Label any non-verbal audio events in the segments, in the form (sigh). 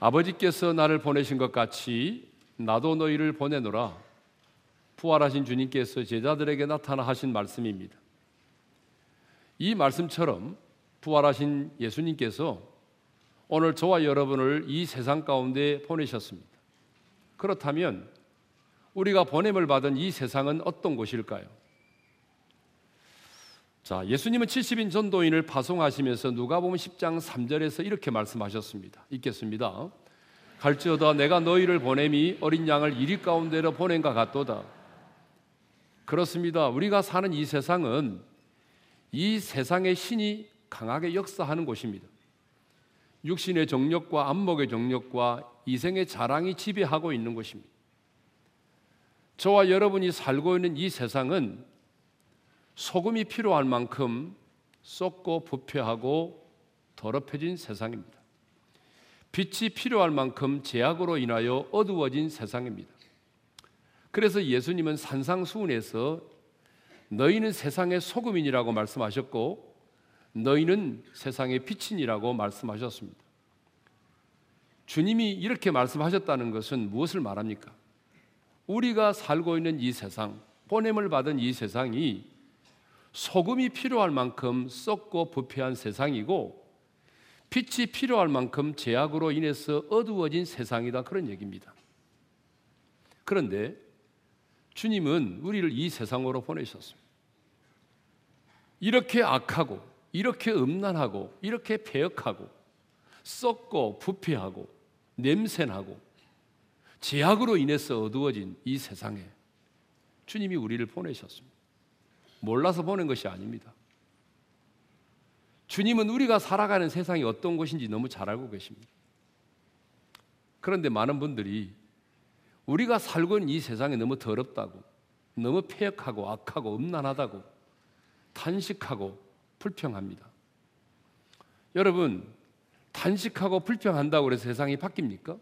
아버지께서 나를 보내신 것 같이 나도 너희를 보내노라. 부활하신 주님께서 제자들에게 나타나 하신 말씀입니다. 이 말씀처럼 부활하신 예수님께서 오늘 저와 여러분을 이 세상 가운데 보내셨습니다. 그렇다면 우리가 보냄을 받은 이 세상은 어떤 곳일까요? 자, 예수님은 70인 전도인을 파송하시면서 누가복음 10장 3절에서 이렇게 말씀하셨습니다. 읽겠습니다. 갈지어다 내가 너희를 보냄이 어린 양을 이리 가운데로 보낸가 같도다. 그렇습니다. 우리가 사는 이 세상은 이 세상의 신이 강하게 역사하는 곳입니다. 육신의 정력과 안목의 정력과 이생의 자랑이 지배하고 있는 곳입니다. 저와 여러분이 살고 있는 이 세상은 소금이 필요할 만큼 썩고 부패하고 더럽혀진 세상입니다. 빛이 필요할 만큼 제약으로 인하여 어두워진 세상입니다. 그래서 예수님은 산상수훈에서 너희는 세상의 소금이라고 말씀하셨고 너희는 세상의 빛이라고 말씀하셨습니다. 주님이 이렇게 말씀하셨다는 것은 무엇을 말합니까? 우리가 살고 있는 이 세상, 보냄을 받은 이 세상이 소금이 필요할 만큼 썩고 부패한 세상이고 빛이 필요할 만큼 제약으로 인해서 어두워진 세상이다 그런 얘기입니다. 그런데 주님은 우리를 이 세상으로 보내셨습니다. 이렇게 악하고 이렇게 음란하고 이렇게 폐역하고 썩고 부패하고 냄새나고 제약으로 인해서 어두워진 이 세상에 주님이 우리를 보내셨습니다. 몰라서 보낸 것이 아닙니다. 주님은 우리가 살아가는 세상이 어떤 곳인지 너무 잘 알고 계십니다. 그런데 많은 분들이 우리가 살고 있는 이 세상이 너무 더럽다고, 너무 폐역하고 악하고 음란하다고 탄식하고 불평합니다. 여러분, 단식하고 불평한다고 해서 세상이 바뀝니까?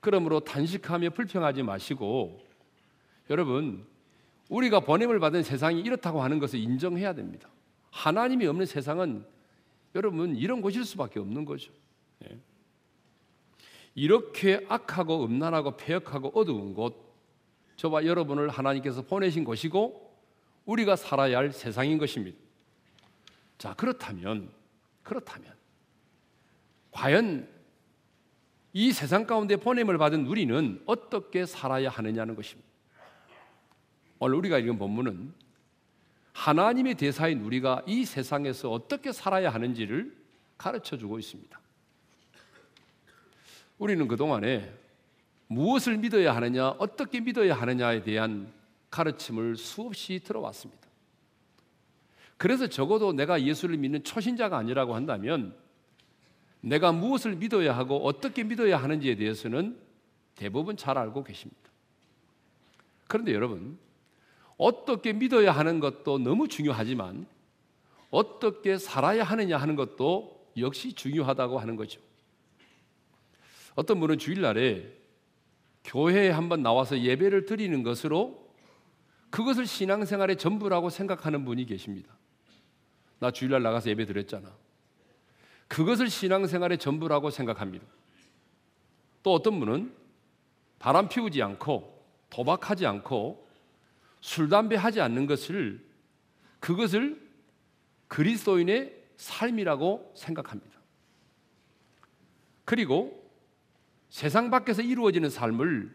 그러므로 단식하며 불평하지 마시고 여러분 우리가 보냄을 받은 세상이 이렇다고 하는 것을 인정해야 됩니다. 하나님이 없는 세상은 여러분 이런 곳일 수밖에 없는 거죠. 예. 이렇게 악하고 음란하고 폐역하고 어두운 곳 저와 여러분을 하나님께서 보내신 곳이고 우리가 살아야 할 세상인 것입니다. 자 그렇다면 그렇다면 과연 이 세상 가운데 보냄을 받은 우리는 어떻게 살아야 하느냐는 것입니다. 오늘 우리가 읽은 본문은 하나님의 대사인 우리가 이 세상에서 어떻게 살아야 하는지를 가르쳐 주고 있습니다. 우리는 그동안에 무엇을 믿어야 하느냐, 어떻게 믿어야 하느냐에 대한 가르침을 수없이 들어왔습니다. 그래서 적어도 내가 예수를 믿는 초신자가 아니라고 한다면 내가 무엇을 믿어야 하고 어떻게 믿어야 하는지에 대해서는 대부분 잘 알고 계십니다. 그런데 여러분, 어떻게 믿어야 하는 것도 너무 중요하지만 어떻게 살아야 하느냐 하는 것도 역시 중요하다고 하는 거죠. 어떤 분은 주일날에 교회에 한번 나와서 예배를 드리는 것으로 그것을 신앙생활의 전부라고 생각하는 분이 계십니다. 나 주일날 나가서 예배 드렸잖아. 그것을 신앙생활의 전부라고 생각합니다. 또 어떤 분은 바람 피우지 않고 도박하지 않고 술 담배 하지 않는 것을 그것을 그리스도인의 삶이라고 생각합니다. 그리고 세상 밖에서 이루어지는 삶을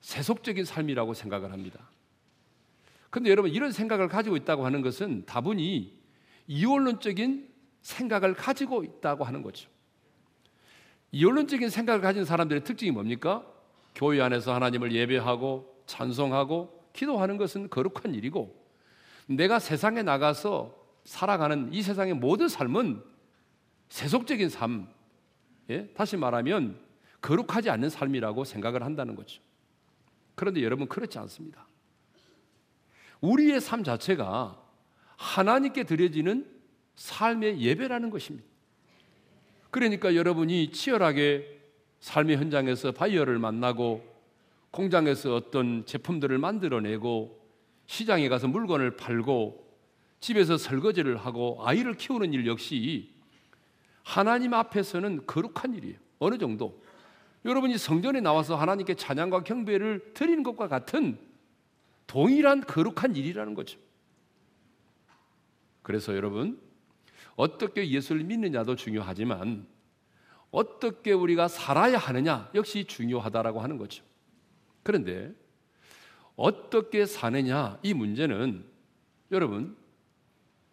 세속적인 삶이라고 생각을 합니다. 근데 여러분 이런 생각을 가지고 있다고 하는 것은 다분히 이원론적인 생각을 가지고 있다고 하는 거죠. 이론적인 생각을 가진 사람들의 특징이 뭡니까? 교회 안에서 하나님을 예배하고 찬송하고 기도하는 것은 거룩한 일이고 내가 세상에 나가서 살아가는 이 세상의 모든 삶은 세속적인 삶, 예? 다시 말하면 거룩하지 않는 삶이라고 생각을 한다는 거죠. 그런데 여러분 그렇지 않습니다. 우리의 삶 자체가 하나님께 드려지는 삶의 예배라는 것입니다. 그러니까 여러분이 치열하게 삶의 현장에서 바이어를 만나고 공장에서 어떤 제품들을 만들어내고 시장에 가서 물건을 팔고 집에서 설거지를 하고 아이를 키우는 일 역시 하나님 앞에서는 거룩한 일이에요. 어느 정도 여러분이 성전에 나와서 하나님께 찬양과 경배를 드리는 것과 같은 동일한 거룩한 일이라는 거죠. 그래서 여러분 어떻게 예수를 믿느냐도 중요하지만 어떻게 우리가 살아야 하느냐 역시 중요하다라고 하는 거죠. 그런데 어떻게 사느냐 이 문제는 여러분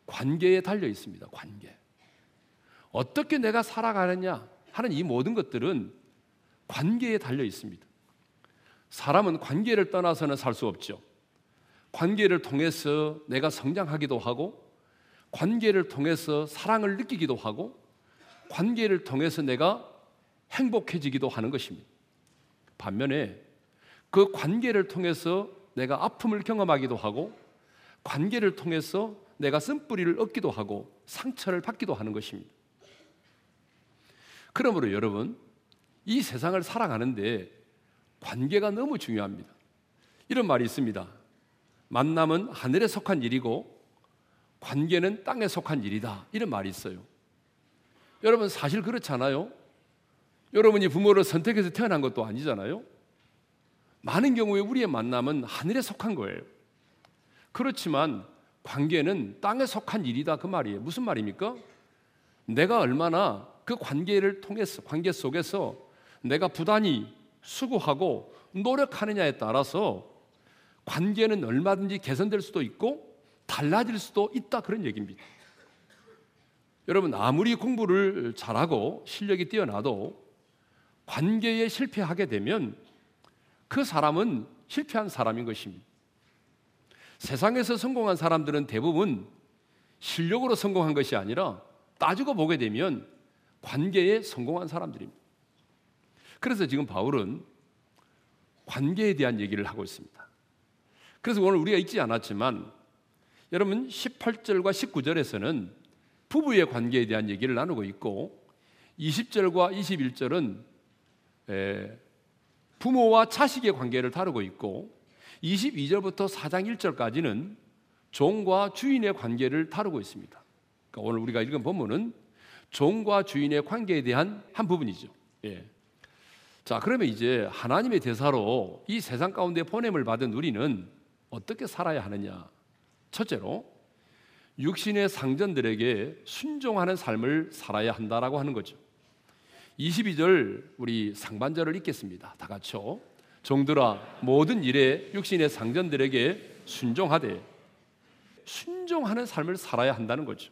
관계에 달려 있습니다. 관계. 어떻게 내가 살아가느냐 하는 이 모든 것들은 관계에 달려 있습니다. 사람은 관계를 떠나서는 살 수 없죠. 관계를 통해서 내가 성장하기도 하고, 관계를 통해서 사랑을 느끼기도 하고, 관계를 통해서 내가 행복해지기도 하는 것입니다. 반면에 그 관계를 통해서 내가 아픔을 경험하기도 하고, 관계를 통해서 내가 쓴뿌리를 얻기도 하고, 상처를 받기도 하는 것입니다. 그러므로 여러분, 이 세상을 살아가는데 관계가 너무 중요합니다. 이런 말이 있습니다. 만남은 하늘에 속한 일이고 관계는 땅에 속한 일이다. 이런 말이 있어요. 여러분 사실 그렇잖아요. 여러분이 부모를 선택해서 태어난 것도 아니잖아요. 많은 경우에 우리의 만남은 하늘에 속한 거예요. 그렇지만 관계는 땅에 속한 일이다 그 말이에요. 무슨 말입니까? 내가 얼마나 그 관계를 통해서 관계 속에서 내가 부단히 수고하고 노력하느냐에 따라서 관계는 얼마든지 개선될 수도 있고 달라질 수도 있다 그런 얘기입니다. 여러분 아무리 공부를 잘하고 실력이 뛰어나도 관계에 실패하게 되면 그 사람은 실패한 사람인 것입니다. 세상에서 성공한 사람들은 대부분 실력으로 성공한 것이 아니라 따지고 보게 되면 관계에 성공한 사람들입니다. 그래서 지금 바울은 관계에 대한 얘기를 하고 있습니다. 그래서 오늘 우리가 읽지 않았지만 여러분 18절과 19절에서는 부부의 관계에 대한 얘기를 나누고 있고 20절과 21절은 부모와 자식의 관계를 다루고 있고 22절부터 4장 1절까지는 종과 주인의 관계를 다루고 있습니다. 그러니까 오늘 우리가 읽은 본문은 종과 주인의 관계에 대한 한 부분이죠. 예. 자, 그러면 이제 하나님의 대사로 이 세상 가운데 보냄을 받은 우리는 어떻게 살아야 하느냐? 첫째로 육신의 상전들에게 순종하는 삶을 살아야 한다라고 하는 거죠. 22절 우리 상반절을 읽겠습니다. 다 같이요. 종들아 모든 일에 육신의 상전들에게 순종하되 순종하는 삶을 살아야 한다는 거죠.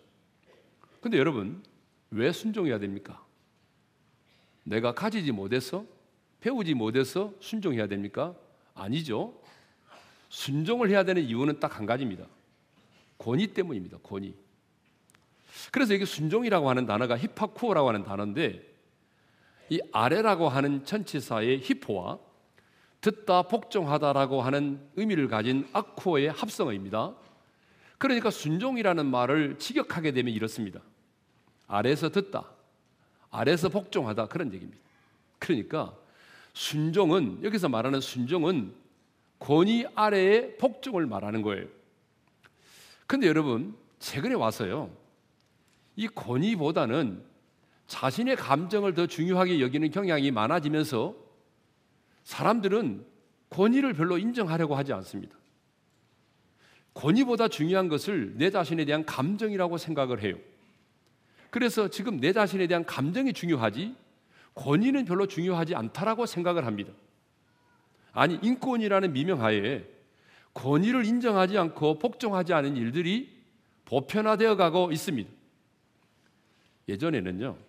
근데 여러분 왜 순종해야 됩니까? 내가 가지지 못해서 배우지 못해서 순종해야 됩니까? 아니죠. 순종을 해야 되는 이유는 딱 한 가지입니다. 권위 때문입니다. 권위. 그래서 이게 순종이라고 하는 단어가 히파쿠어라고 하는 단어인데 이 아래라고 하는 천치사의 히포와 듣다 복종하다라고 하는 의미를 가진 아쿠어의 합성어입니다. 그러니까 순종이라는 말을 직역하게 되면 이렇습니다. 아래서 듣다, 아래서 복종하다 그런 얘기입니다. 그러니까 순종은 여기서 말하는 순종은 권위 아래의 복종을 말하는 거예요. 근데 여러분 최근에 와서요. 이 권위보다는 자신의 감정을 더 중요하게 여기는 경향이 많아지면서 사람들은 권위를 별로 인정하려고 하지 않습니다. 권위보다 중요한 것을 내 자신에 대한 감정이라고 생각을 해요. 그래서 지금 내 자신에 대한 감정이 중요하지 권위는 별로 중요하지 않다라고 생각을 합니다. 아니 인권이라는 미명하에 권위를 인정하지 않고 복종하지 않은 일들이 보편화되어 가고 있습니다. 예전에는요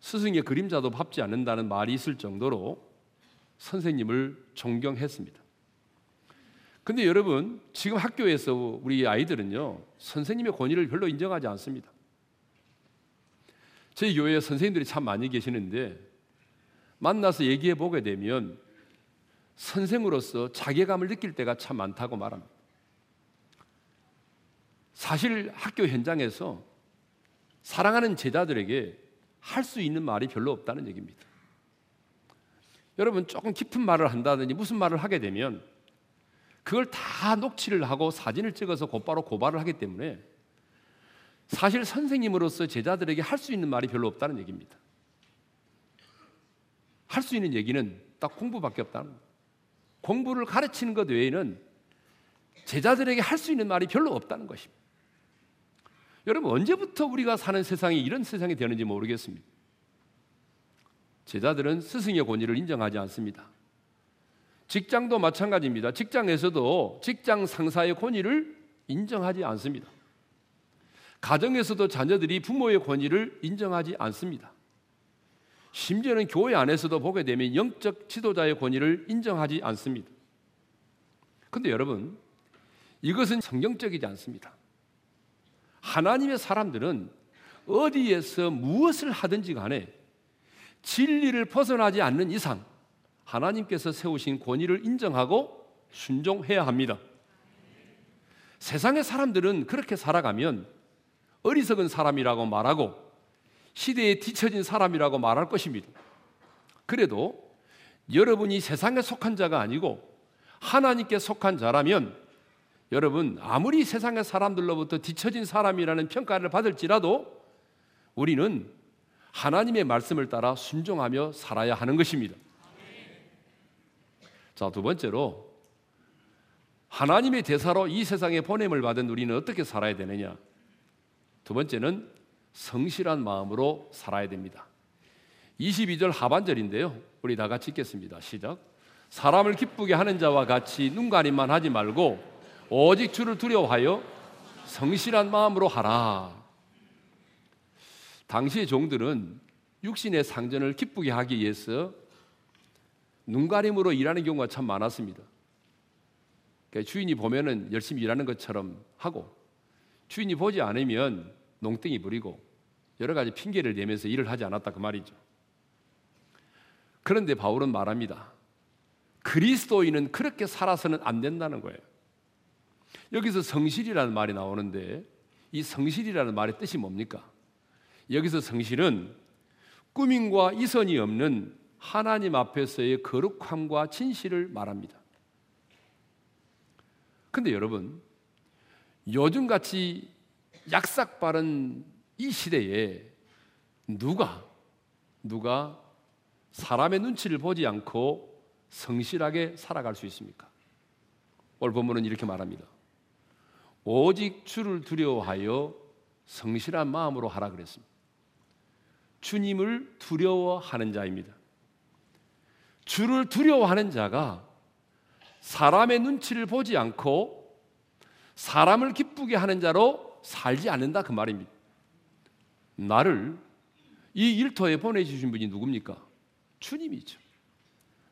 스승의 그림자도 밟지 않는다는 말이 있을 정도로 선생님을 존경했습니다. 근데 여러분 지금 학교에서 우리 아이들은요 선생님의 권위를 별로 인정하지 않습니다. 저희 교회에 선생님들이 참 많이 계시는데 만나서 얘기해 보게 되면 선생으로서 자괴감을 느낄 때가 참 많다고 말합니다. 사실 학교 현장에서 사랑하는 제자들에게 할 수 있는 말이 별로 없다는 얘기입니다. 여러분 조금 깊은 말을 한다든지 무슨 말을 하게 되면 그걸 다 녹취를 하고 사진을 찍어서 곧바로 고발을 하기 때문에 사실 선생님으로서 제자들에게 할 수 있는 말이 별로 없다는 얘기입니다. 할 수 있는 얘기는 딱 공부밖에 없다는 거예요. 공부를 가르치는 것 외에는 제자들에게 할 수 있는 말이 별로 없다는 것입니다. 여러분 언제부터 우리가 사는 세상이 이런 세상이 되는지 모르겠습니다. 제자들은 스승의 권위를 인정하지 않습니다. 직장도 마찬가지입니다. 직장에서도 직장 상사의 권위를 인정하지 않습니다. 가정에서도 자녀들이 부모의 권위를 인정하지 않습니다. 심지어는 교회 안에서도 보게 되면 영적 지도자의 권위를 인정하지 않습니다. 근데 여러분, 이것은 성경적이지 않습니다. 하나님의 사람들은 어디에서 무엇을 하든지 간에 진리를 벗어나지 않는 이상 하나님께서 세우신 권위를 인정하고 순종해야 합니다. 세상의 사람들은 그렇게 살아가면 어리석은 사람이라고 말하고 시대에 뒤처진 사람이라고 말할 것입니다. 그래도 여러분이 세상에 속한 자가 아니고 하나님께 속한 자라면 여러분 아무리 세상의 사람들로부터 뒤처진 사람이라는 평가를 받을지라도 우리는 하나님의 말씀을 따라 순종하며 살아야 하는 것입니다. 자, 두 번째로 하나님의 대사로 이 세상에 보냄을 받은 우리는 어떻게 살아야 되느냐? 두 번째는 성실한 마음으로 살아야 됩니다. 22절 하반절인데요. 우리 다 같이 읽겠습니다. 시작. 사람을 기쁘게 하는 자와 같이 눈가림만 하지 말고 오직 주를 두려워하여 성실한 마음으로 하라. 당시의 종들은 육신의 상전을 기쁘게 하기 위해서 눈가림으로 일하는 경우가 참 많았습니다. 그러니까 주인이 보면은 열심히 일하는 것처럼 하고 주인이 보지 않으면 농땡이 부리고 여러 가지 핑계를 내면서 일을 하지 않았다 그 말이죠. 그런데 바울은 말합니다. 그리스도인은 그렇게 살아서는 안 된다는 거예요. 여기서 성실이라는 말이 나오는데 이 성실이라는 말의 뜻이 뭡니까? 여기서 성실은 꾸밈과 이선이 없는 하나님 앞에서의 거룩함과 진실을 말합니다. 근데 여러분, 요즘 같이 약삭 빠른 이 시대에 누가 누가 사람의 눈치를 보지 않고 성실하게 살아갈 수 있습니까? 오늘 본문은 이렇게 말합니다. 오직 주를 두려워하여 성실한 마음으로 하라 그랬습니다. 주님을 두려워하는 자입니다. 주를 두려워하는 자가 사람의 눈치를 보지 않고 사람을 기쁘게 하는 자로 살지 않는다 그 말입니다. 나를 이 일터에 보내주신 분이 누굽니까? 주님이죠.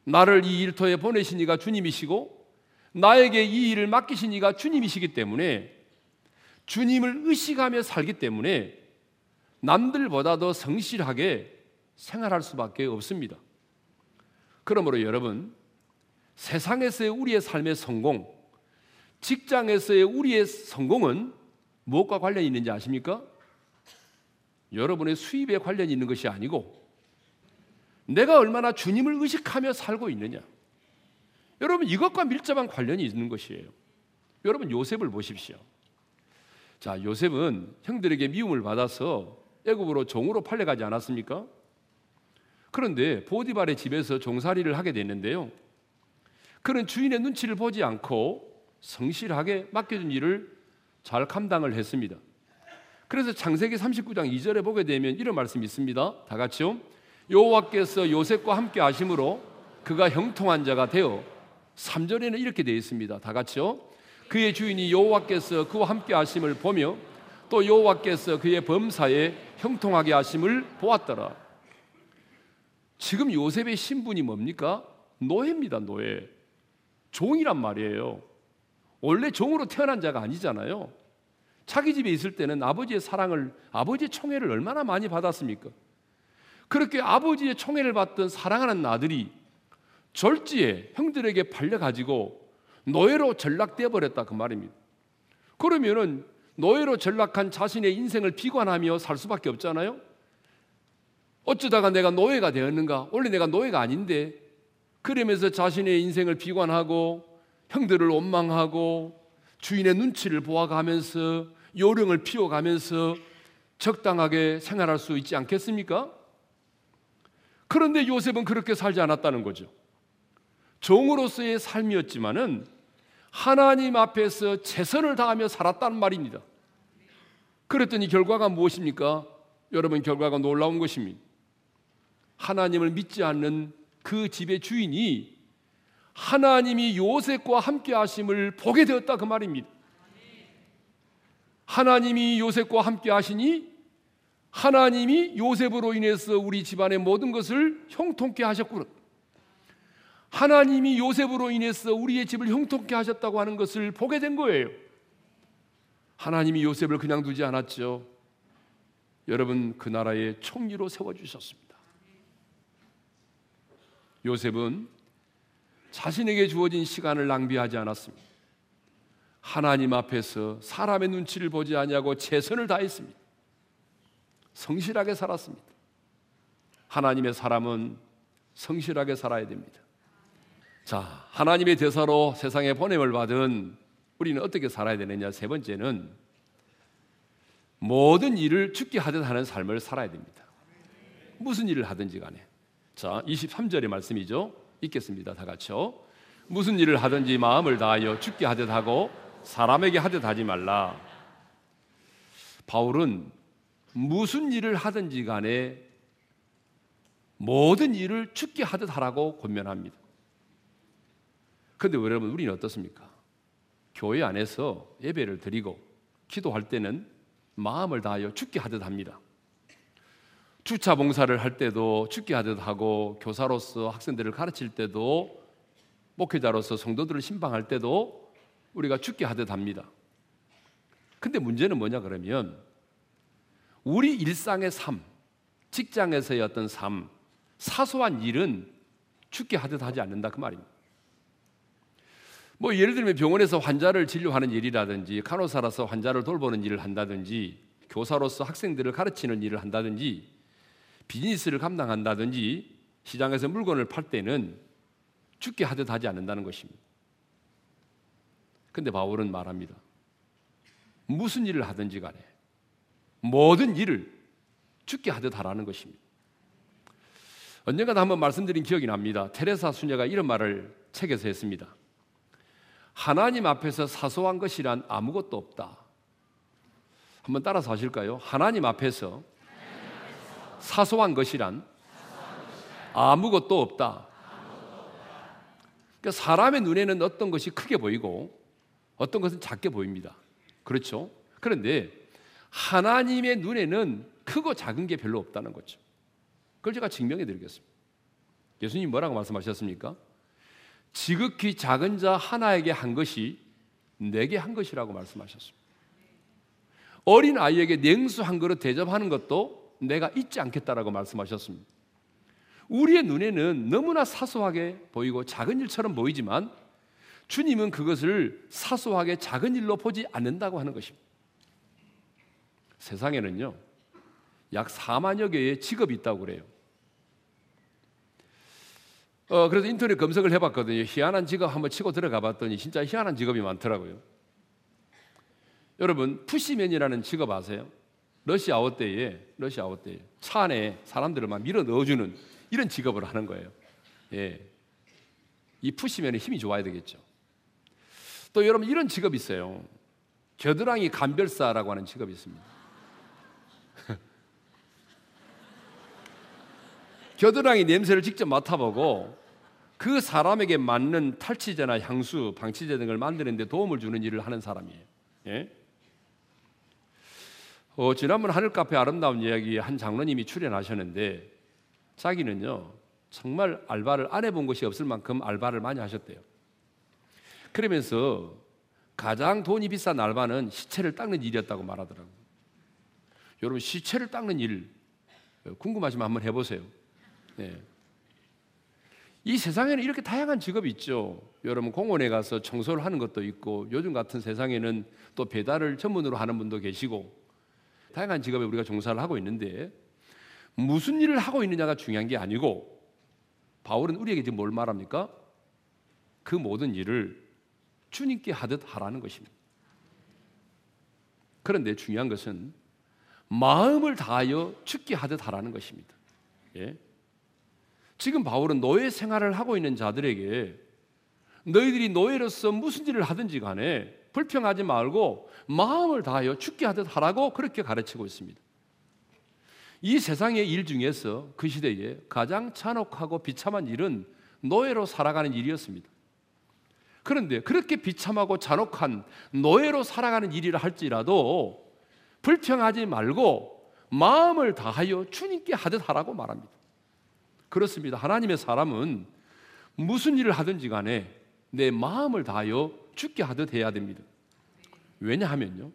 나를 이 일터에 보내신 이가 주님이시고 나에게 이 일을 맡기신 이가 주님이시기 때문에 주님을 의식하며 살기 때문에 남들보다 더 성실하게 생활할 수밖에 없습니다. 그러므로 여러분, 세상에서의 우리의 삶의 성공, 직장에서의 우리의 성공은 무엇과 관련이 있는지 아십니까? 여러분의 수입에 관련이 있는 것이 아니고 내가 얼마나 주님을 의식하며 살고 있느냐. 여러분 이것과 밀접한 관련이 있는 것이에요. 여러분 요셉을 보십시오. 자, 요셉은 형들에게 미움을 받아서 애굽으로 종으로 팔려가지 않았습니까? 그런데 보디발의 집에서 종살이를 하게 됐는데요. 그는 주인의 눈치를 보지 않고 성실하게 맡겨준 일을 잘 감당을 했습니다. 그래서 창세기 39장 2절에 보게 되면 이런 말씀이 있습니다. 다 같이요. 여호와께서 요셉과 함께 하심으로 그가 형통한 자가 되어 3절에는 이렇게 되어 있습니다. 다 같이요. 그의 주인이 여호와께서 그와 함께 하심을 보며 또 여호와께서 그의 범사에 형통하게 하심을 보았더라. 지금 요셉의 신분이 뭡니까? 노예입니다, 노예. 종이란 말이에요. 원래 종으로 태어난 자가 아니잖아요. 자기 집에 있을 때는 아버지의 사랑을, 아버지의 총애를 얼마나 많이 받았습니까? 그렇게 아버지의 총애를 받던 사랑하는 아들이 절지에 형들에게 팔려가지고 노예로 전락되어 버렸다 그 말입니다. 그러면은 노예로 전락한 자신의 인생을 비관하며 살 수밖에 없잖아요. 어쩌다가 내가 노예가 되었는가? 원래 내가 노예가 아닌데 그러면서 자신의 인생을 비관하고 형들을 원망하고 주인의 눈치를 보아가면서 요령을 피워가면서 적당하게 생활할 수 있지 않겠습니까? 그런데 요셉은 그렇게 살지 않았다는 거죠. 종으로서의 삶이었지만은 하나님 앞에서 최선을 다하며 살았다는 말입니다. 그랬더니 결과가 무엇입니까? 여러분 결과가 놀라운 것입니다. 하나님을 믿지 않는 그 집의 주인이 하나님이 요셉과 함께 하심을 보게 되었다 그 말입니다. 하나님이 요셉과 함께 하시니 하나님이 요셉으로 인해서 우리 집안의 모든 것을 형통케 하셨구나. 하나님이 요셉으로 인해서 우리의 집을 형통케 하셨다고 하는 것을 보게 된 거예요. 하나님이 요셉을 그냥 두지 않았죠. 여러분 그 나라의 총리로 세워 주셨습니다. 요셉은 자신에게 주어진 시간을 낭비하지 않았습니다. 하나님 앞에서 사람의 눈치를 보지 아니하고 최선을 다했습니다. 성실하게 살았습니다. 하나님의 사람은 성실하게 살아야 됩니다. 자, 하나님의 대사로 세상에 보냄을 받은 우리는 어떻게 살아야 되느냐? 세 번째는 모든 일을 죽게 하듯 하는 삶을 살아야 됩니다. 무슨 일을 하든지 간에. 자, 23절의 말씀이죠. 읽겠습니다. 다 같이요. 무슨 일을 하든지 마음을 다하여 죽게 하듯 하고 사람에게 하듯 하지 말라. 바울은 무슨 일을 하든지 간에 모든 일을 죽게 하듯 하라고 권면합니다. 그런데 여러분 우리는 어떻습니까? 교회 안에서 예배를 드리고 기도할 때는 마음을 다하여 죽게 하듯 합니다. 주차 봉사를 할 때도 죽게 하듯 하고 교사로서 학생들을 가르칠 때도 목회자로서 성도들을 신방할 때도 우리가 죽게 하듯 합니다. 근데 문제는 뭐냐 그러면 우리 일상의 삶, 직장에서의 어떤 삶, 사소한 일은 죽게 하듯 하지 않는다 그 말입니다. 뭐 예를 들면 병원에서 환자를 진료하는 일이라든지 간호사로서 환자를 돌보는 일을 한다든지 교사로서 학생들을 가르치는 일을 한다든지 비즈니스를 감당한다든지 시장에서 물건을 팔 때는 죽게 하듯 하지 않는다는 것입니다. 근데 바울은 말합니다. 무슨 일을 하든지 간에 모든 일을 죽게 하듯 하라는 것입니다. 언젠가 한번 말씀드린 기억이 납니다. 테레사 수녀가 이런 말을 책에서 했습니다. 하나님 앞에서 사소한 것이란 아무것도 없다. 한번 따라서 하실까요? 하나님 앞에서 사소한 것이란 아무것도 없다. 그러니까 사람의 눈에는 어떤 것이 크게 보이고 어떤 것은 작게 보입니다. 그렇죠? 그런데 하나님의 눈에는 크고 작은 게 별로 없다는 거죠. 그걸 제가 증명해 드리겠습니다. 예수님 뭐라고 말씀하셨습니까? 지극히 작은 자 하나에게 한 것이 내게 한 것이라고 말씀하셨습니다. 어린 아이에게 냉수 한 그릇 대접하는 것도 내가 잊지 않겠다라고 말씀하셨습니다. 우리의 눈에는 너무나 사소하게 보이고 작은 일처럼 보이지만 주님은 그것을 사소하게 작은 일로 보지 않는다고 하는 것입니다. 세상에는요, 약 4만여 개의 직업이 있다고 그래요. 어, 그래서 인터넷 검색을 해봤거든요. 희한한 직업 한번 치고 들어가 봤더니 진짜 희한한 직업이 많더라고요. 여러분, 푸시맨이라는 직업 아세요? 러시아워 때에, 러시아워 때에 차 안에 사람들을 막 밀어 넣어주는 이런 직업을 하는 거예요. 예. 이 푸시맨의 힘이 좋아야 되겠죠. 또 여러분 이런 직업이 있어요. 겨드랑이 간별사라고 하는 직업이 있습니다. (laughs) 겨드랑이 냄새를 직접 맡아보고 그 사람에게 맞는 탈취제나 향수, 방치제 등을 만드는 데 도움을 주는 일을 하는 사람이에요. 예? 어, 지난번 하늘 카페 아름다운 이야기 한 장로님이 출연하셨는데 자기는요 정말 알바를 안 해본 것이 없을 만큼 알바를 많이 하셨대요. 그러면서 가장 돈이 비싼 알바는 시체를 닦는 일이었다고 말하더라고요. 여러분 시체를 닦는 일 궁금하시면 한번 해보세요. 네. 이 세상에는 이렇게 다양한 직업이 있죠. 여러분 공원에 가서 청소를 하는 것도 있고 요즘 같은 세상에는 또 배달을 전문으로 하는 분도 계시고 다양한 직업에 우리가 종사를 하고 있는데 무슨 일을 하고 있느냐가 중요한 게 아니고 바울은 우리에게 지금 뭘 말합니까? 그 모든 일을 주님께 하듯 하라는 것입니다. 그런데 중요한 것은 마음을 다하여 죽게 하듯 하라는 것입니다. 예? 지금 바울은 노예 생활을 하고 있는 자들에게 너희들이 노예로서 무슨 일을 하든지 간에 불평하지 말고 마음을 다하여 죽게 하듯 하라고 그렇게 가르치고 있습니다. 이 세상의 일 중에서 그 시대에 가장 잔혹하고 비참한 일은 노예로 살아가는 일이었습니다. 그런데 그렇게 비참하고 잔혹한 노예로 살아가는 일이라 할지라도 불평하지 말고 마음을 다하여 주님께 하듯 하라고 말합니다. 그렇습니다. 하나님의 사람은 무슨 일을 하든지 간에 내 마음을 다하여 죽게 하듯 해야 됩니다. 왜냐하면요.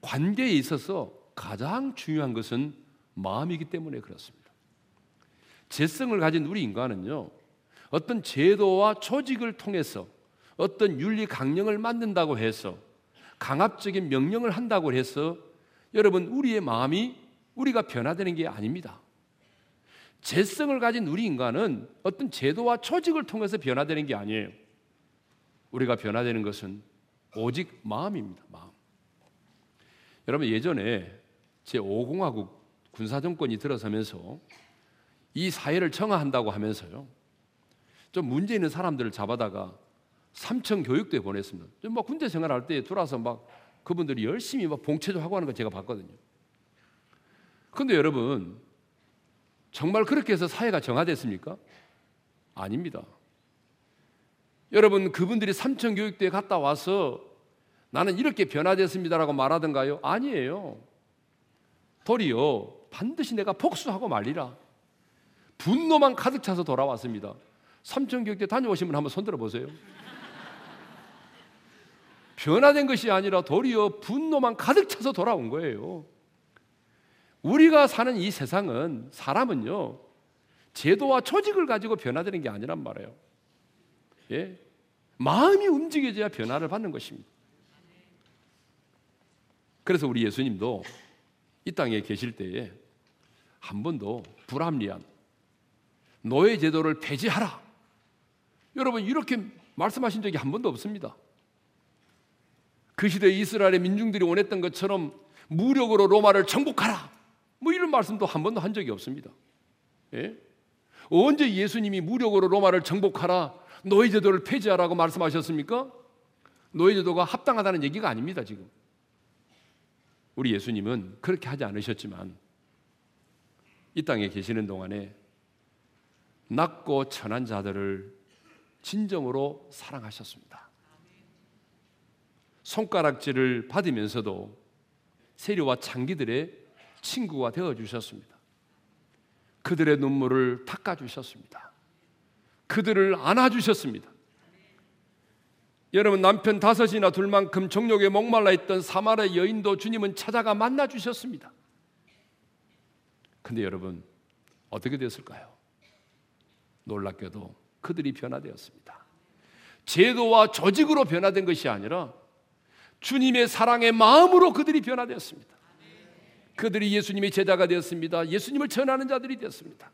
관계에 있어서 가장 중요한 것은 마음이기 때문에 그렇습니다. 재성을 가진 우리 인간은요. 어떤 제도와 조직을 통해서 어떤 윤리 강령을 만든다고 해서 강압적인 명령을 한다고 해서 여러분 우리의 마음이 우리가 변화되는 게 아닙니다. 재성을 가진 우리 인간은 어떤 제도와 조직을 통해서 변화되는 게 아니에요. 우리가 변화되는 것은 오직 마음입니다. 마음. 여러분 예전에 제 5공화국 군사 정권이 들어서면서 이 사회를 정화한다고 하면서요. 좀 문제 있는 사람들을 잡아다가 삼청 교육대에 보냈습니다. 막 군대 생활할 때 돌아서 막 그분들이 열심히 막 봉체도 하고 하는 거 제가 봤거든요. 근데 여러분 정말 그렇게 해서 사회가 정화됐습니까? 아닙니다. 여러분 그분들이 삼천 교육대에 갔다 와서 나는 이렇게 변화됐습니다라고 말하던가요? 아니에요. 도리어 반드시 내가 복수하고 말리라. 분노만 가득 차서 돌아왔습니다. 삼천 교육대 다녀오신 분 한번 손들어 보세요. 변화된 것이 아니라 도리어 분노만 가득 차서 돌아온 거예요. 우리가 사는 이 세상은 사람은요 제도와 조직을 가지고 변화되는 게 아니란 말이에요. 예? 마음이 움직여져야 변화를 받는 것입니다. 그래서 우리 예수님도 이 땅에 계실 때에 한 번도 불합리한 노예 제도를 폐지하라. 여러분 이렇게 말씀하신 적이 한 번도 없습니다. 그 시대 이스라엘의 민중들이 원했던 것처럼 무력으로 로마를 정복하라. 뭐 이런 말씀도 한 번도 한 적이 없습니다. 예? 언제 예수님이 무력으로 로마를 정복하라 노예제도를 폐지하라고 말씀하셨습니까? 노예제도가 합당하다는 얘기가 아닙니다, 지금. 우리 예수님은 그렇게 하지 않으셨지만 이 땅에 계시는 동안에 낮고 천한 자들을 진정으로 사랑하셨습니다. 손가락질을 받으면서도 세리와 창기들의 친구가 되어 주셨습니다. 그들의 눈물을 닦아 주셨습니다. 그들을 안아 주셨습니다. 여러분 남편 다섯이나 둘만큼 정욕에 목말라 있던 사마리 여인도 주님은 찾아가 만나 주셨습니다. 근데 여러분 어떻게 됐을까요? 놀랍게도 그들이 변화되었습니다. 제도와 조직으로 변화된 것이 아니라 주님의 사랑의 마음으로 그들이 변화되었습니다. 그들이 예수님의 제자가 되었습니다. 예수님을 전하는 자들이 되었습니다.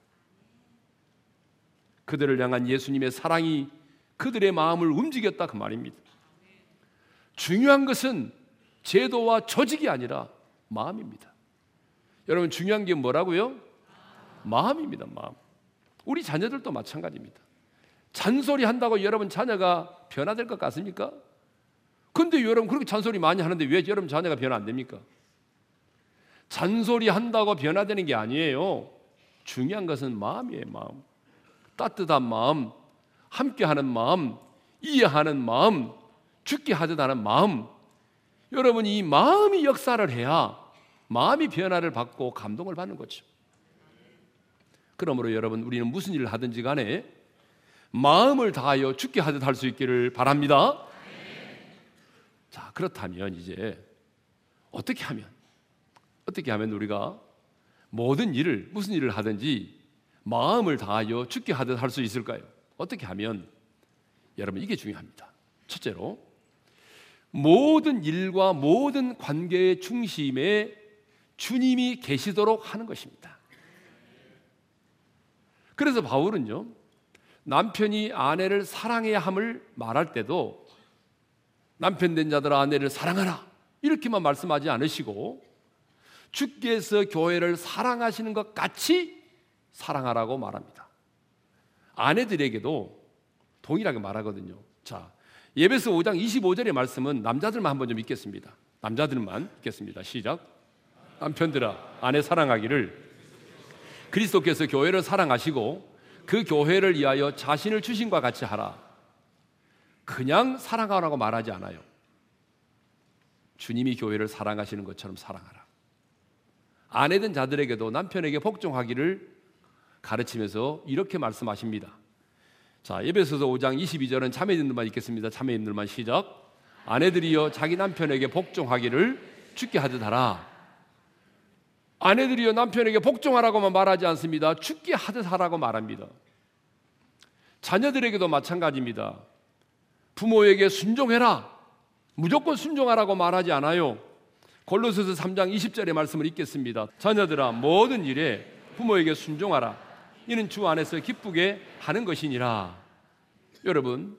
그들을 향한 예수님의 사랑이 그들의 마음을 움직였다 그 말입니다. 중요한 것은 제도와 조직이 아니라 마음입니다. 여러분 중요한 게 뭐라고요? 마음입니다. 마음. 우리 자녀들도 마찬가지입니다. 잔소리 한다고 여러분 자녀가 변화될 것 같습니까? 근데 여러분 그렇게 잔소리 많이 하는데 왜 여러분 자녀가 변화 안 됩니까? 잔소리 한다고 변화되는 게 아니에요. 중요한 것은 마음이에요, 마음. 따뜻한 마음, 함께하는 마음, 이해하는 마음, 죽게 하듯 하는 마음. 여러분 이 마음이 역사를 해야 마음이 변화를 받고 감동을 받는 거죠. 그러므로 여러분 우리는 무슨 일을 하든지 간에 마음을 다하여 죽게 하듯 할 수 있기를 바랍니다. 자, 그렇다면 이제 어떻게 하면 어떻게 하면 우리가 모든 일을 무슨 일을 하든지 마음을 다하여 죽게 하듯 할 수 있을까요? 어떻게 하면 여러분 이게 중요합니다. 첫째로 모든 일과 모든 관계의 중심에 주님이 계시도록 하는 것입니다. 그래서 바울은요, 남편이 아내를 사랑해야 함을 말할 때도 남편 된 자들 아내를 사랑하라 이렇게만 말씀하지 않으시고 주께서 교회를 사랑하시는 것 같이 사랑하라고 말합니다. 아내들에게도 동일하게 말하거든요. 자, 예배서 5장 25절의 말씀은 남자들만 한번 좀 읽겠습니다. 남자들만 읽겠습니다. 시작. 남편들아, 아내 사랑하기를 그리스도께서 교회를 사랑하시고 그 교회를 위하여 자신을 주신과 같이 하라. 그냥 사랑하라고 말하지 않아요. 주님이 교회를 사랑하시는 것처럼 사랑하라. 아내든 자들에게도 남편에게 복종하기를 가르치면서 이렇게 말씀하십니다. 자, 예배서서 5장 22절은 자매님들만 읽겠습니다. 자매님들만 시작. 아내들이여 자기 남편에게 복종하기를 죽게 하듯 하라. 아내들이여 남편에게 복종하라고만 말하지 않습니다. 죽게 하듯 하라고 말합니다. 자녀들에게도 마찬가지입니다. 부모에게 순종해라. 무조건 순종하라고 말하지 않아요. 골로새서 3장 20절의 말씀을 읽겠습니다. 자녀들아 모든 일에 부모에게 순종하라. 이는 주 안에서 기쁘게 하는 것이니라. 여러분,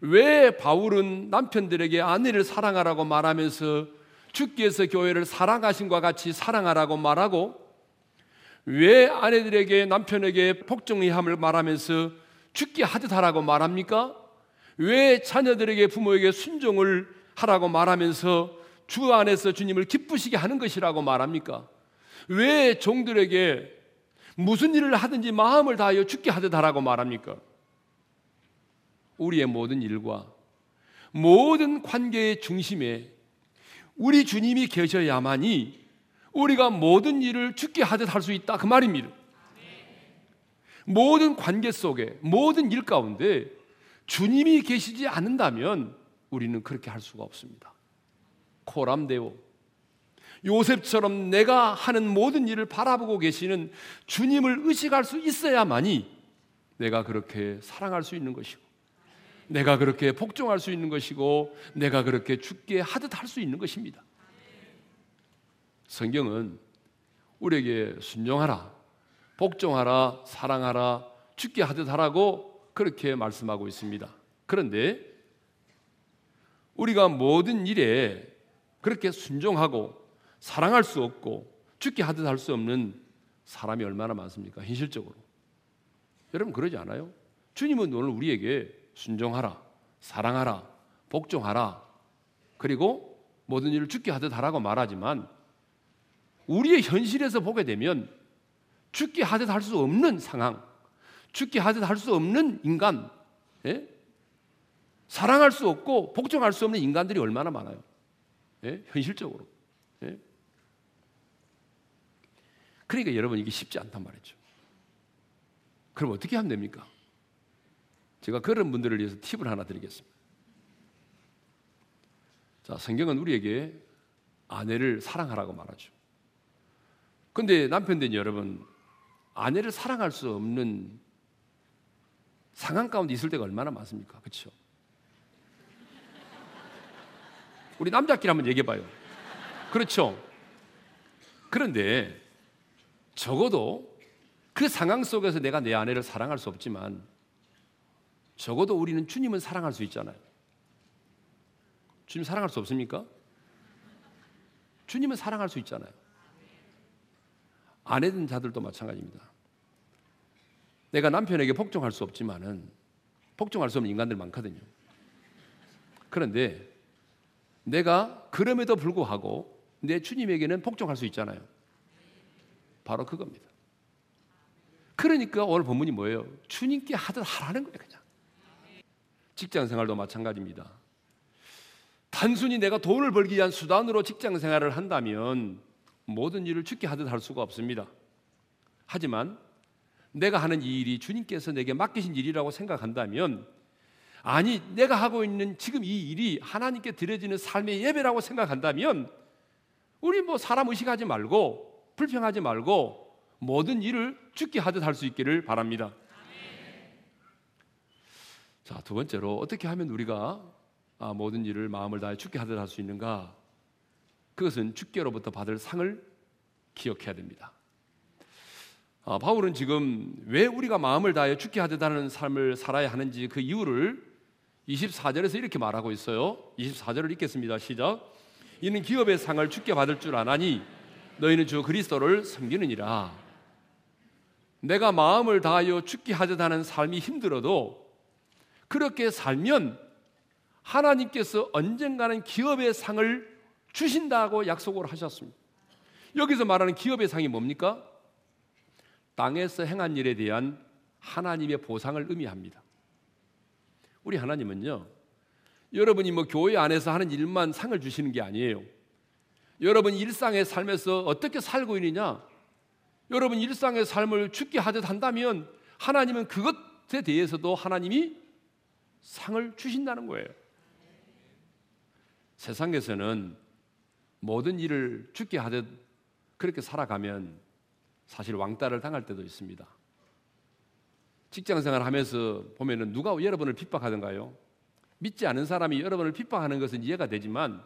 왜 바울은 남편들에게 아내를 사랑하라고 말하면서 주께서 교회를 사랑하신과 같이 사랑하라고 말하고 왜 아내들에게 남편에게 복종해야 함을 말하면서 죽게 하듯 하라고 말합니까? 왜 자녀들에게 부모에게 순종을 하라고 말하면서 주 안에서 주님을 기쁘시게 하는 것이라고 말합니까? 왜 종들에게 무슨 일을 하든지 마음을 다하여 죽게 하듯 하라고 말합니까? 우리의 모든 일과 모든 관계의 중심에 우리 주님이 계셔야만이 우리가 모든 일을 죽게 하듯 할 수 있다 그 말입니다. 모든 관계 속에 모든 일 가운데 주님이 계시지 않는다면 우리는 그렇게 할 수가 없습니다. 코람데오 요셉처럼 내가 하는 모든 일을 바라보고 계시는 주님을 의식할 수 있어야만이 내가 그렇게 사랑할 수 있는 것이고 내가 그렇게 복종할 수 있는 것이고 내가 그렇게 죽게 하듯 할 수 있는 것입니다. 성경은 우리에게 순종하라, 복종하라, 사랑하라, 죽게 하듯 하라고 그렇게 말씀하고 있습니다. 그런데 우리가 모든 일에 그렇게 순종하고 사랑할 수 없고 죽게 하듯 할 수 없는 사람이 얼마나 많습니까? 현실적으로. 여러분 그러지 않아요? 주님은 오늘 우리에게 순종하라, 사랑하라, 복종하라, 그리고 모든 일을 죽게 하듯 하라고 말하지만 우리의 현실에서 보게 되면 죽게 하듯 할 수 없는 상황, 죽게 하듯 할 수 없는 인간, 예? 사랑할 수 없고 복종할 수 없는 인간들이 얼마나 많아요. 예? 현실적으로. 예? 그러니까 여러분 이게 쉽지 않단 말이죠. 그럼 어떻게 하면 됩니까? 제가 그런 분들을 위해서 팁을 하나 드리겠습니다. 자, 성경은 우리에게 아내를 사랑하라고 말하죠. 근데 남편된 여러분, 아내를 사랑할 수 없는 상황 가운데 있을 때가 얼마나 많습니까? 그렇죠? 우리 남자끼리 한번 얘기해 봐요. 그렇죠? 그런데 적어도 그 상황 속에서 내가 내 아내를 사랑할 수 없지만 적어도 우리는 주님은 사랑할 수 있잖아요. 주님 사랑할 수 없습니까? 주님은 사랑할 수 있잖아요. 아내든 자들도 마찬가지입니다. 내가 남편에게 복종할 수 없지만은 복종할 수 없는 인간들 많거든요. 그런데 내가 그럼에도 불구하고 내 주님에게는 복종할 수 있잖아요. 바로 그겁니다. 그러니까 오늘 본문이 뭐예요? 주님께 하듯 하라는 거예요, 그냥. 직장 생활도 마찬가지입니다. 단순히 내가 돈을 벌기 위한 수단으로 직장 생활을 한다면 모든 일을 죽게 하듯 할 수가 없습니다. 하지만 내가 하는 이 일이 주님께서 내게 맡기신 일이라고 생각한다면 아니, 내가 하고 있는 지금 이 일이 하나님께 드려지는 삶의 예배라고 생각한다면 우리 뭐 사람 의식하지 말고 불평하지 말고 모든 일을 죽게 하듯 할 수 있기를 바랍니다. 자, 두 번째로 어떻게 하면 우리가 아, 모든 일을 마음을 다해 죽게 하듯 할 수 있는가? 그것은 주께로부터 받을 상을 기억해야 됩니다. 아, 바울은 지금 왜 우리가 마음을 다해 죽게 하듯 하는 삶을 살아야 하는지 그 이유를 24절에서 이렇게 말하고 있어요. 24절을 읽겠습니다. 시작. 이는 기업의 상을 주께 받을 줄 아나니 너희는 주 그리스도를 섬기느니라. 내가 마음을 다하여 죽게 하듯 하는 삶이 힘들어도 그렇게 살면 하나님께서 언젠가는 기업의 상을 주신다고 약속을 하셨습니다. 여기서 말하는 기업의 상이 뭡니까? 땅에서 행한 일에 대한 하나님의 보상을 의미합니다. 우리 하나님은요, 여러분이 뭐 교회 안에서 하는 일만 상을 주시는 게 아니에요. 여러분 일상의 삶에서 어떻게 살고 있느냐? 여러분 일상의 삶을 죽게 하듯 한다면 하나님은 그것에 대해서도 하나님이 상을 주신다는 거예요. 세상에서는 모든 일을 죽게 하듯 그렇게 살아가면 사실 왕따를 당할 때도 있습니다. 직장 생활 하면서 보면은 누가 여러분을 핍박하던가요? 믿지 않은 사람이 여러분을 핍박하는 것은 이해가 되지만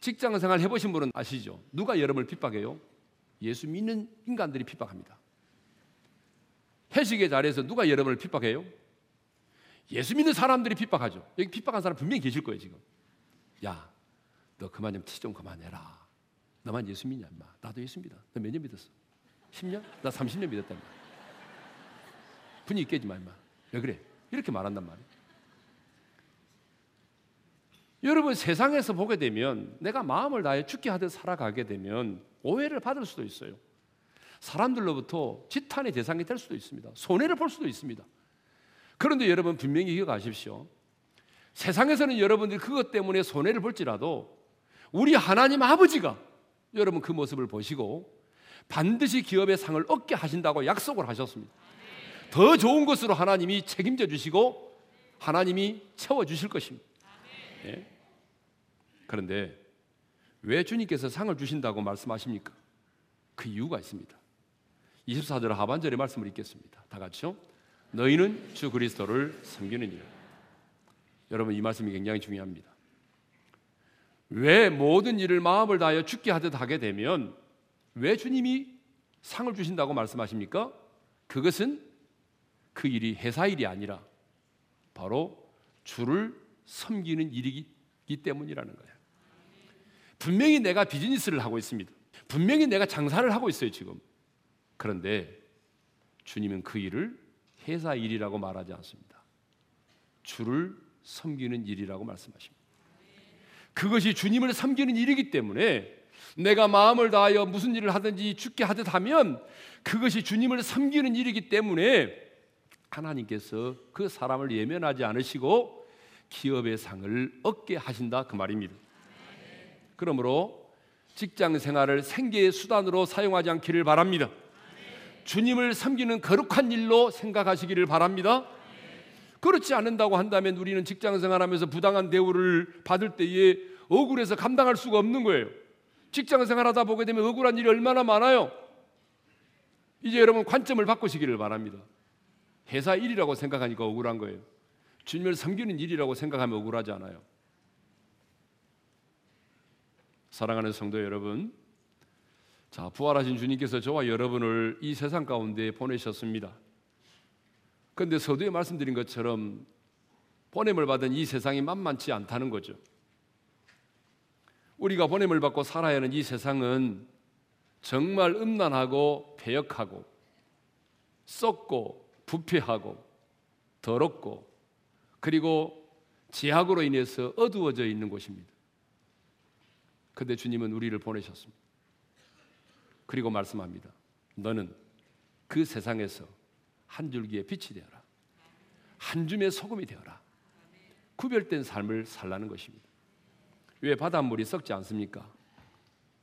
직장 생활 해보신 분은 아시죠? 누가 여러분을 핍박해요? 예수 믿는 인간들이 핍박합니다. 회식의 자리에서 누가 여러분을 핍박해요? 예수 믿는 사람들이 핍박하죠. 여기 핍박한 사람 분명히 계실 거예요, 지금. 야, 너 그만 좀 티 좀 그만해라. 너만 예수 믿냐, 인마. 나도 예수 믿어. 너 몇 년 믿었어? 10년? 나 30년 믿었다, 인마. 분위기 깨지 마, 인마. 왜 그래? 이렇게 말한단 말이에요. 여러분 세상에서 보게 되면 내가 마음을 다해 죽게 하듯 살아가게 되면 오해를 받을 수도 있어요. 사람들로부터 지탄의 대상이 될 수도 있습니다. 손해를 볼 수도 있습니다. 그런데 여러분 분명히 기억하십시오. 세상에서는 여러분들이 그것 때문에 손해를 볼지라도 우리 하나님 아버지가 여러분 그 모습을 보시고 반드시 기업의 상을 얻게 하신다고 약속을 하셨습니다. 더 좋은 것으로 하나님이 책임져 주시고 하나님이 채워 주실 것입니다. 예? 그런데 왜 주님께서 상을 주신다고 말씀하십니까? 그 이유가 있습니다. 24절 하반절의 말씀을 읽겠습니다. 다 같이요. 너희는 주 그리스도를 섬기느니라. 여러분 이 말씀이 굉장히 중요합니다. 왜 모든 일을 마음을 다하여 죽게 하듯 하게 되면 왜 주님이 상을 주신다고 말씀하십니까? 그것은 그 일이 회사 일이 아니라 바로 주를 섬기는 일이기 때문이라는 거예요. 분명히 내가 비즈니스를 하고 있습니다. 분명히 내가 장사를 하고 있어요, 지금. 그런데 주님은 그 일을 회사 일이라고 말하지 않습니다. 주를 섬기는 일이라고 말씀하십니다. 그것이 주님을 섬기는 일이기 때문에 내가 마음을 다하여 무슨 일을 하든지 죽게 하듯 하면 그것이 주님을 섬기는 일이기 때문에 하나님께서 그 사람을 예면하지 않으시고 기업의 상을 얻게 하신다 그 말입니다. 그러므로 직장 생활을 생계의 수단으로 사용하지 않기를 바랍니다. 주님을 섬기는 거룩한 일로 생각하시기를 바랍니다. 그렇지 않는다고 한다면 우리는 직장 생활하면서 부당한 대우를 받을 때에 억울해서 감당할 수가 없는 거예요. 직장 생활하다 보게 되면 억울한 일이 얼마나 많아요. 이제 여러분 관점을 바꾸시기를 바랍니다. 회사 일이라고 생각하니까 억울한 거예요. 주님을 섬기는 일이라고 생각하면 억울하지 않아요. 사랑하는 성도 여러분, 자 부활하신 주님께서 저와 여러분을 이 세상 가운데 보내셨습니다. 그런데 서두에 말씀드린 것처럼 보냄을 받은 이 세상이 만만치 않다는 거죠. 우리가 보냄을 받고 살아야 하는 이 세상은 정말 음란하고 배역하고 썩고 부패하고 더럽고 그리고 제약으로 인해서 어두워져 있는 곳입니다. 그런데 주님은 우리를 보내셨습니다. 그리고 말씀합니다. 너는 그 세상에서 한 줄기의 빛이 되어라. 한 줌의 소금이 되어라. 구별된 삶을 살라는 것입니다. 왜 바닷물이 썩지 않습니까?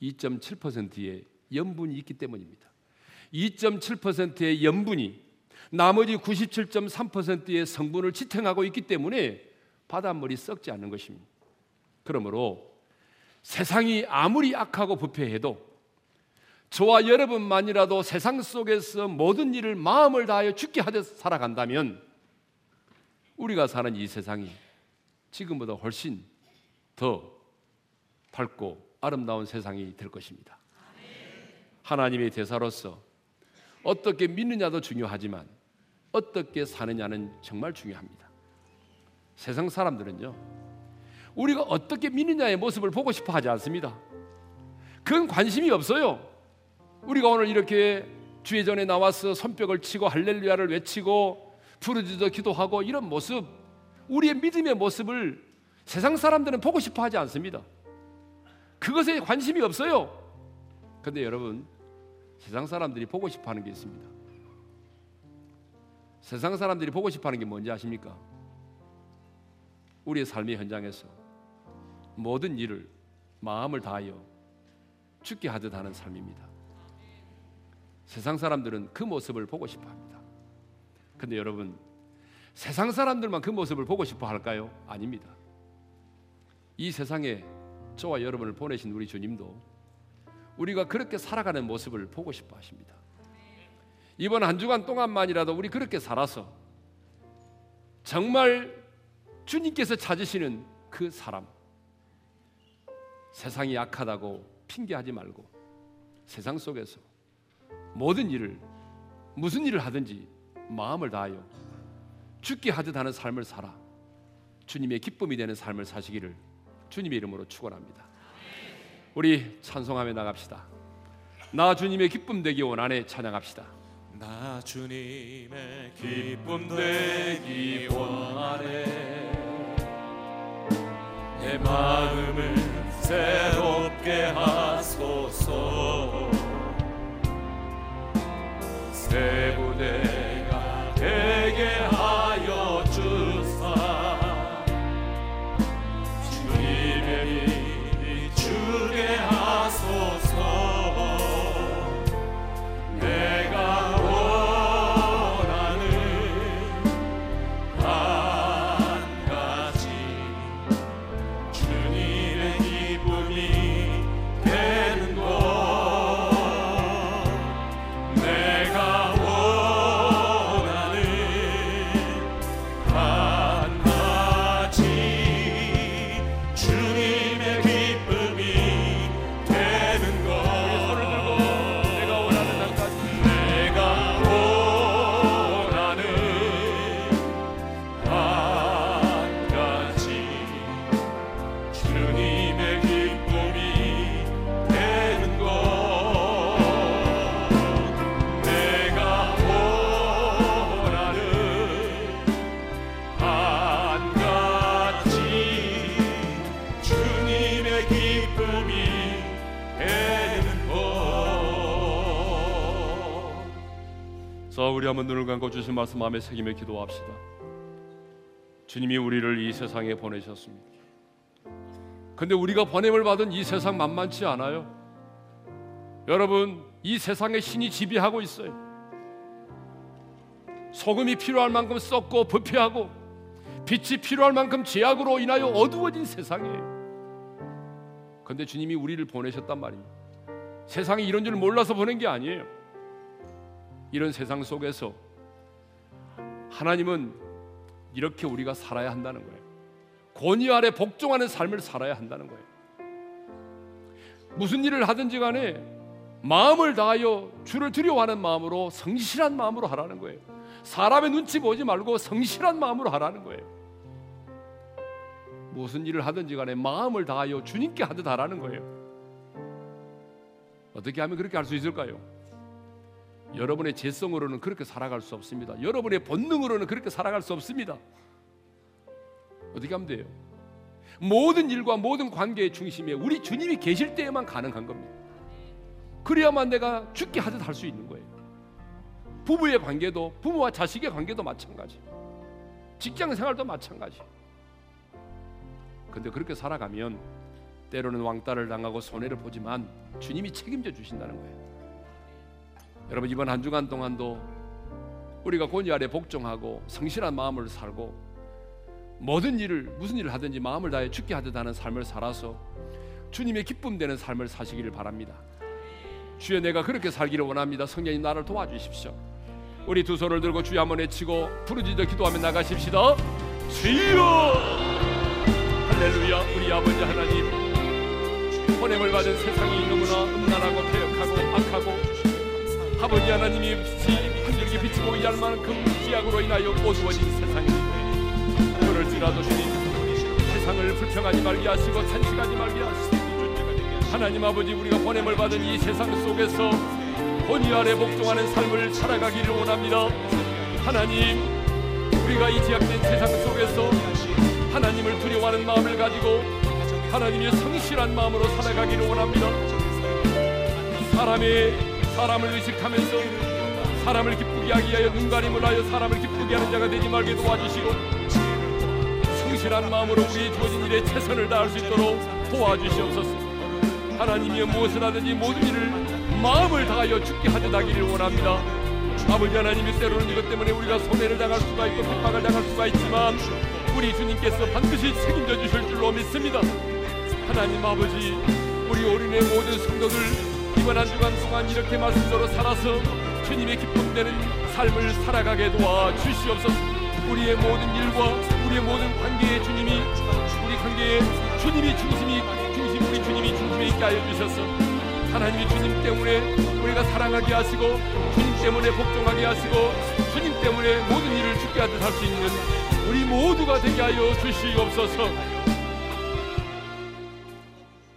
2.7%의 염분이 있기 때문입니다. 2.7%의 염분이 나머지 97.3%의 성분을 지탱하고 있기 때문에 바닷물이 썩지 않는 것입니다. 그러므로 세상이 아무리 악하고 부패해도 저와 여러분만이라도 세상 속에서 모든 일을 마음을 다하여 죽게 하듯 살아간다면 우리가 사는 이 세상이 지금보다 훨씬 더 밝고 아름다운 세상이 될 것입니다. 하나님의 대사로서 어떻게 믿느냐도 중요하지만 어떻게 사느냐는 정말 중요합니다. 세상 사람들은요, 우리가 어떻게 믿느냐의 모습을 보고 싶어 하지 않습니다. 그건 관심이 없어요. 우리가 오늘 이렇게 주의 전에 나와서 손뼉을 치고 할렐루야를 외치고 부르짖어 기도하고 이런 모습 우리의 믿음의 모습을 세상 사람들은 보고 싶어 하지 않습니다. 그것에 관심이 없어요. 근데 여러분 세상 사람들이 보고 싶어 하는 게 있습니다. 세상 사람들이 보고 싶어 하는 게 뭔지 아십니까? 우리의 삶의 현장에서 모든 일을 마음을 다하여 죽게 하듯 하는 삶입니다. 세상 사람들은 그 모습을 보고 싶어 합니다. 근데 여러분, 세상 사람들만 그 모습을 보고 싶어 할까요? 아닙니다. 이 세상에 저와 여러분을 보내신 우리 주님도 우리가 그렇게 살아가는 모습을 보고 싶어 하십니다. 이번 한 주간 동안만이라도 우리 그렇게 살아서 정말 주님께서 찾으시는 그 사람 세상이 약하다고 핑계하지 말고 세상 속에서 모든 일을 무슨 일을 하든지 마음을 다하여 죽게 하듯 하는 삶을 살아 주님의 기쁨이 되는 삶을 사시기를 주님의 이름으로 축원합니다. 우리 찬송하며 나갑시다. 나 주님의 기쁨 되기 원하네 찬양합시다. 나 주님의 기쁨 되기 원하네 내 마음을 새롭게 하 자, 우리 한번 눈을 감고 주신 말씀 마음에 새기며 기도합시다. 주님이 우리를 이 세상에 보내셨습니다. 근데 우리가 보냄을 받은 이 세상 만만치 않아요. 여러분, 이 세상에 신이 지배하고 있어요. 소금이 필요할 만큼 썩고 부패하고 빛이 필요할 만큼 제약으로 인하여 어두워진 세상이에요. 근데 주님이 우리를 보내셨단 말입니다. 세상이 이런 줄 몰라서 보낸 게 아니에요. 이런 세상 속에서 하나님은 이렇게 우리가 살아야 한다는 거예요. 권위 아래 복종하는 삶을 살아야 한다는 거예요. 무슨 일을 하든지 간에 마음을 다하여 주를 두려워하는 마음으로 성실한 마음으로 하라는 거예요. 사람의 눈치 보지 말고 성실한 마음으로 하라는 거예요. 무슨 일을 하든지 간에 마음을 다하여 주님께 하듯 하라는 거예요. 어떻게 하면 그렇게 할 수 있을까요? 여러분의 재성으로는 그렇게 살아갈 수 없습니다. 여러분의 본능으로는 그렇게 살아갈 수 없습니다. 어떻게 하면 돼요? 모든 일과 모든 관계의 중심에 우리 주님이 계실 때에만 가능한 겁니다. 그래야만 내가 죽게 하듯 할 수 있는 거예요. 부부의 관계도 부모와 자식의 관계도 마찬가지. 직장 생활도 마찬가지. 근데 그렇게 살아가면 때로는 왕따를 당하고 손해를 보지만 주님이 책임져 주신다는 거예요. 여러분 이번 한 주간 동안도 우리가 권위 아래 복종하고 성실한 마음을 살고 모든 일을 무슨 일을 하든지 마음을 다해 죽게 하듯 하는 삶을 살아서 주님의 기쁨 되는 삶을 사시기를 바랍니다. 주여 내가 그렇게 살기를 원합니다. 성령님 나를 도와주십시오. 우리 두 손을 들고 주여 한번 외치고 부르짖어 기도하며 나가십시다. 주여 할렐루야 우리 아버지 하나님 보냄을 받은 세상이 너무나 음란하고 폐역하고 악하고 아버지 하나님이 빛이 한줄기 비치고 이 알만큼 지약으로 인하여 어두워진 세상인데 그럴지라도 주님 세상을 불평하지 말게 하시고 탄식하지 말게 하시고 하나님 아버지 우리가 보냄을 받은 이 세상 속에서 본의 아래 복종하는 삶을 살아가기를 원합니다. 하나님, 우리가 이 제약된 세상 속에서 하나님을 두려워하는 마음을 가지고 하나님의 성실한 마음으로 살아가기를 원합니다. 사람의 사람을 의식하면서 사람을 기쁘게 하기 위하여 눈가림을 하여 사람을 기쁘게 하는 자가 되지 말게 도와주시고 성실한 마음으로 우리의 주어진 일에 최선을 다할 수 있도록 도와주시옵소서. 하나님이 무엇을 하든지 모든 일을 마음을 다하여 죽게 하듯하기를 원합니다. 아버지 하나님이 때로는 이것 때문에 우리가 손해를 당할 수가 있고 핍박을 당할 수가 있지만 우리 주님께서 반드시 책임져 주실 줄로 믿습니다. 하나님 아버지 우리 어린의 모든 성도들 이번 한 주간 동안 이렇게 말씀대로 살아서 주님의 기쁨 되는 삶을 살아가게 도와 주시옵소서. 우리의 모든 일과 우리의 모든 관계에 주님이 우리 관계에 주님이 중심이 중심 우리 주님이 중심에 있게 하여 주셔서 하나님이 주님 때문에 우리가 사랑하게 하시고 주님 때문에 복종하게 하시고 주님 때문에 모든 일을 죽게 하듯 할 수 있는 우리 모두가 되게 하여 주시옵소서.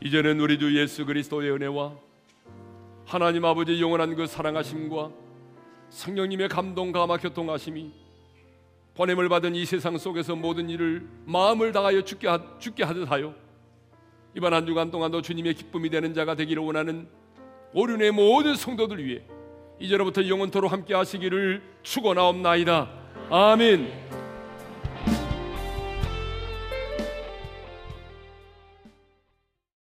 이제는 우리 주 예수 그리스도의 은혜와 하나님 아버지 영원한 그 사랑하심과 성령님의 감동 감화 교통하심이 보냄을 받은 이 세상 속에서 모든 일을 마음을 다하여 죽게, 하, 죽게 하듯 하여 이번 한 주간 동안도 주님의 기쁨이 되는 자가 되기를 원하는 오륜의 모든 성도들 위해 이제로부터 영원토록 함께 하시기를 축원하옵나이다. 아멘.